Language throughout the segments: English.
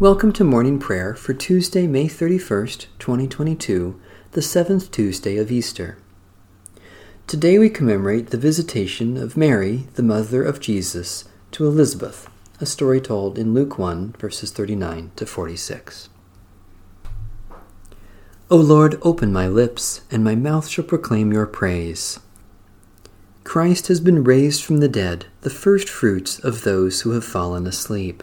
Welcome to morning prayer for Tuesday, May 31st, 2022, the seventh Tuesday of Easter. Today we commemorate the visitation of Mary, the mother of Jesus, to Elizabeth, a story told in Luke 1, verses 39 to 46. O Lord, open my lips, and my mouth shall proclaim your praise. Christ has been raised from the dead, the first fruits of those who have fallen asleep.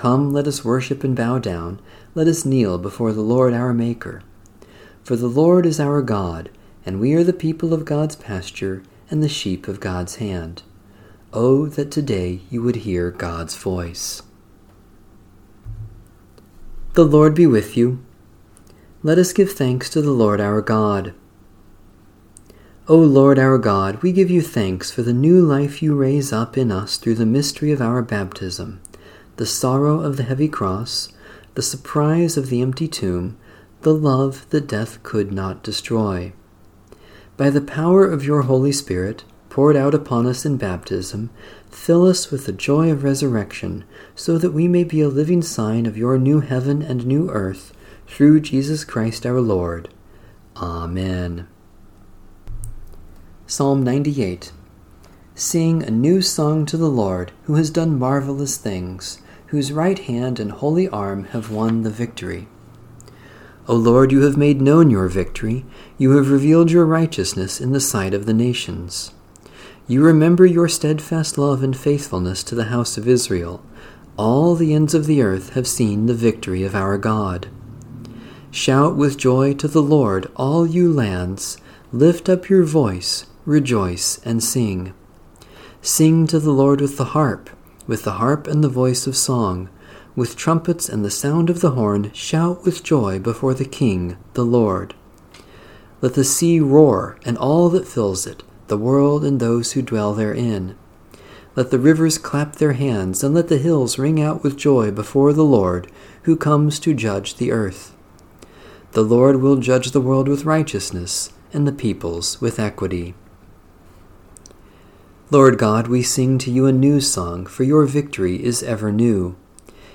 Come, let us worship and bow down. Let us kneel before the Lord our Maker. For the Lord is our God, and we are the people of God's pasture and the sheep of God's hand. Oh, that today you would hear God's voice. The Lord be with you. Let us give thanks to the Lord our God. O Lord our God, we give you thanks for the new life you raise up in us through the mystery of our baptism the sorrow of the heavy cross, the surprise of the empty tomb, the love that death could not destroy. By the power of your Holy Spirit, poured out upon us in baptism, fill us with the joy of resurrection, so that we may be a living sign of your new heaven and new earth, through Jesus Christ our Lord. Amen. Psalm 98 Sing a new song to the Lord, who has done marvelous things whose right hand and holy arm have won the victory. O Lord, you have made known your victory, you have revealed your righteousness in the sight of the nations. You remember your steadfast love and faithfulness to the house of Israel. All the ends of the earth have seen the victory of our God. Shout with joy to the Lord, all you lands. Lift up your voice, rejoice, and sing. Sing to the Lord with the harp with the harp and the voice of song, with trumpets and the sound of the horn, shout with joy before the King, the Lord. Let the sea roar, and all that fills it, the world and those who dwell therein. Let the rivers clap their hands, and let the hills ring out with joy before the Lord, who comes to judge the earth. The Lord will judge the world with righteousness, and the peoples with equity. Lord God, we sing to you a new song, for your victory is ever new.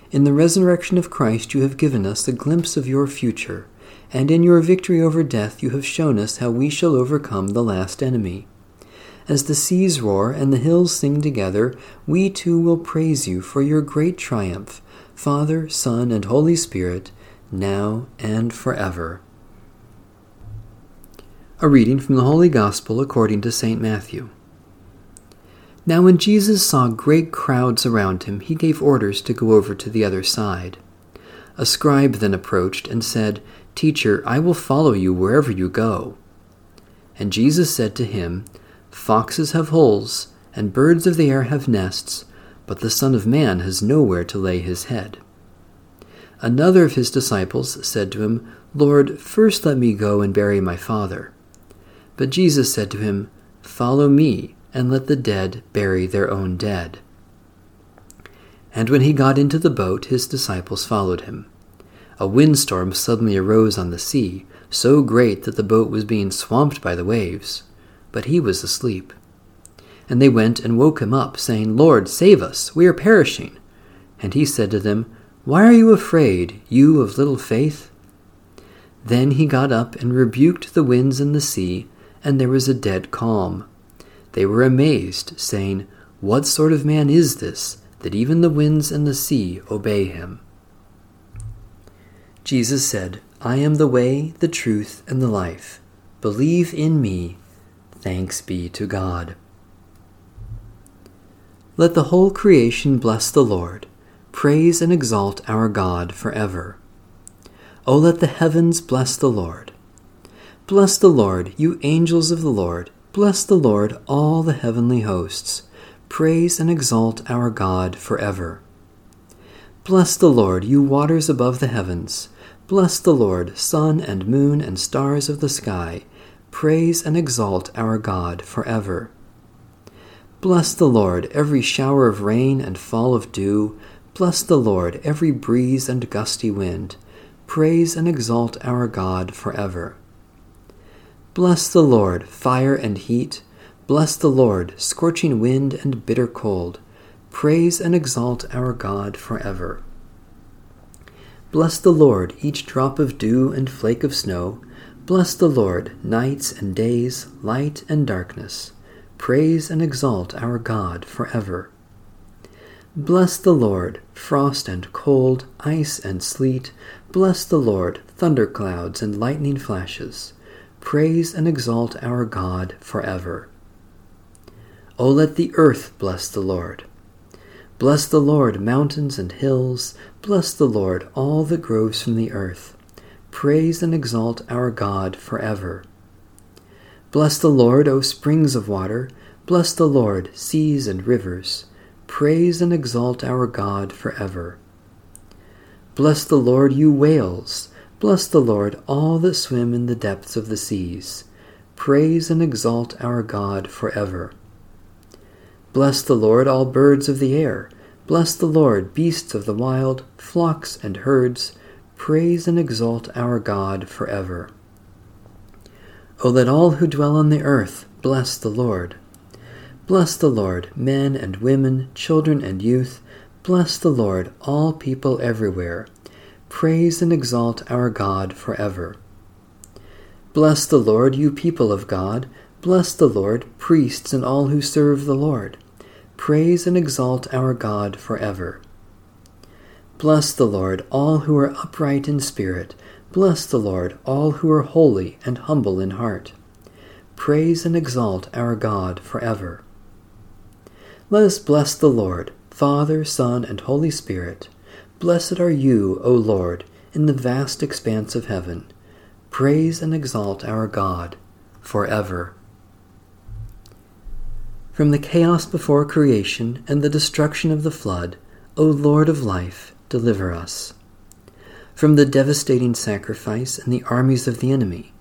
In the resurrection of Christ, you have given us a glimpse of your future, and in your victory over death, you have shown us how we shall overcome the last enemy. As the seas roar and the hills sing together, we too will praise you for your great triumph, Father, Son, and Holy Spirit, now and forever. A reading from the Holy Gospel according to St. Matthew. Now, when Jesus saw great crowds around him, he gave orders to go over to the other side. A scribe then approached and said, Teacher, I will follow you wherever you go. And Jesus said to him, Foxes have holes, and birds of the air have nests, but the Son of Man has nowhere to lay his head. Another of his disciples said to him, Lord, first let me go and bury my father. But Jesus said to him, Follow me and let the dead bury their own dead. And when he got into the boat, his disciples followed him. A windstorm suddenly arose on the sea, so great that the boat was being swamped by the waves, but he was asleep. And they went and woke him up, saying, Lord, save us, we are perishing. And he said to them, Why are you afraid, you of little faith? Then he got up and rebuked the winds and the sea, and there was a dead calm. They were amazed, saying, What sort of man is this, that even the winds and the sea obey him? Jesus said, I am the way, the truth, and the life. Believe in me. Thanks be to God. Let the whole creation bless the Lord. Praise and exalt our God forever. O let the heavens bless the Lord. Bless the Lord, you angels of the Lord Bless the Lord, all the heavenly hosts. Praise and exalt our God forever. Bless the Lord, you waters above the heavens. Bless the Lord, sun and moon and stars of the sky. Praise and exalt our God forever. Bless the Lord, every shower of rain and fall of dew. Bless the Lord, every breeze and gusty wind. Praise and exalt our God forever. Bless the Lord, fire and heat. Bless the Lord, scorching wind and bitter cold. Praise and exalt our God forever. Bless the Lord, each drop of dew and flake of snow. Bless the Lord, nights and days, light and darkness. Praise and exalt our God forever. Bless the Lord, frost and cold, ice and sleet. Bless the Lord, thunderclouds and lightning flashes. Praise and exalt our God forever. O let the earth bless the Lord. Bless the Lord, mountains and hills. Bless the Lord, all that grows from the earth. Praise and exalt our God forever. Bless the Lord, O springs of water. Bless the Lord, seas and rivers. Praise and exalt our God forever. Bless the Lord, you whales. Bless the Lord, all that swim in the depths of the seas. Praise and exalt our God forever. Bless the Lord, all birds of the air. Bless the Lord, beasts of the wild, flocks and herds. Praise and exalt our God forever. O let all who dwell on the earth bless the Lord. Bless the Lord, men and women, children and youth. Bless the Lord, all people everywhere. Praise and exalt our God forever. Bless the Lord, you people of God. Bless the Lord, priests and all who serve the Lord. Praise and exalt our God forever. Bless the Lord, all who are upright in spirit. Bless the Lord, all who are holy and humble in heart. Praise and exalt our God forever. Let us bless the Lord, Father, Son, and Holy Spirit. Blessed are you, O Lord, in the vast expanse of heaven. Praise and exalt our God forever. From the chaos before creation and the destruction of the flood, O Lord of life, deliver us. From the devastating sacrifice and the armies of the enemy,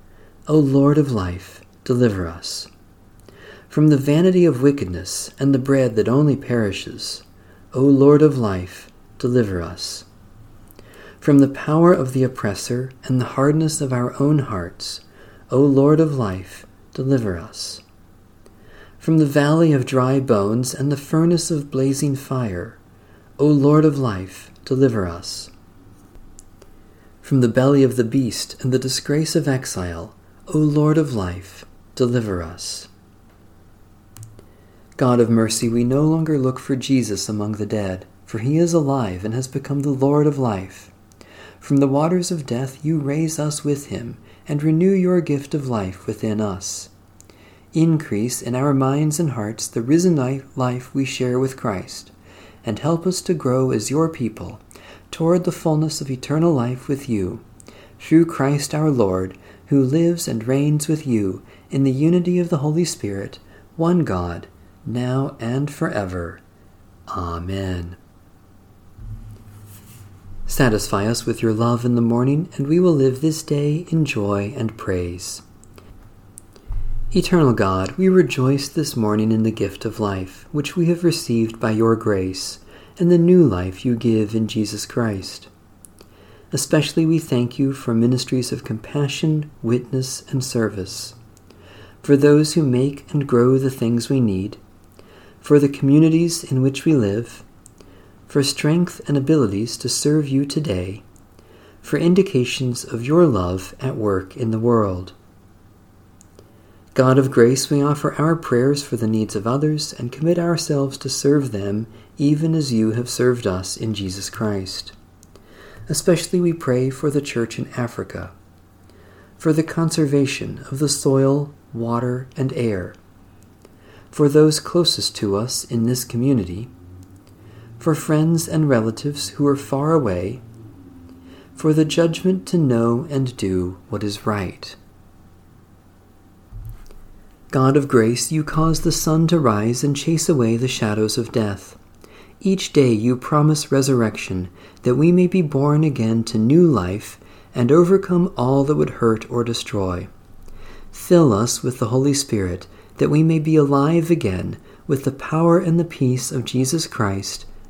O Lord of life, deliver us. From the vanity of wickedness and the bread that only perishes, O Lord of life, deliver us. From the power of the oppressor and the hardness of our own hearts, O Lord of life, deliver us from the valley of dry bones and the furnace of blazing fire. O Lord of life, deliver us. From the belly of the beast and the disgrace of exile, O Lord of life, deliver us. God of mercy, we no longer look for Jesus among the dead, for he is alive and has become the Lord of life. From the waters of death you raise us with him and renew your gift of life within us increase in our minds and hearts the risen life we share with Christ, and help us to grow as your people toward the fullness of eternal life with you, through Christ our Lord, who lives and reigns with you in the unity of the Holy Spirit, one God, now and forever. Amen. Satisfy us with your love in the morning, and we will live this day in joy and praise. Eternal God, we rejoice this morning in the gift of life, which we have received by your grace, and the new life you give in Jesus Christ. Especially we thank you for ministries of compassion, witness, and service, for those who make and grow the things we need, for the communities in which we live, for strength and abilities to serve you today, for indications of your love at work in the world. God of grace, we offer our prayers for the needs of others and commit ourselves to serve them even as you have served us in Jesus Christ. Especially we pray for the Church in Africa, for the conservation of the soil, water, and air, for those closest to us in this community, for friends and relatives who are far away, for the judgment to know and do what is right God of grace, you cause the sun to rise and chase away the shadows of death. Each day you promise resurrection, that we may be born again to new life and overcome all that would hurt or destroy. Fill us with the Holy Spirit, that we may be alive again with the power and the peace of Jesus Christ,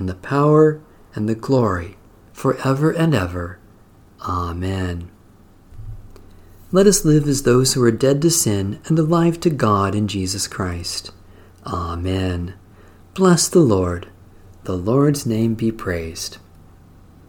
and the power, and the glory, for ever and ever. Amen. Let us live as those who are dead to sin and alive to God in Jesus Christ. Amen. Bless the Lord. The Lord's name be praised.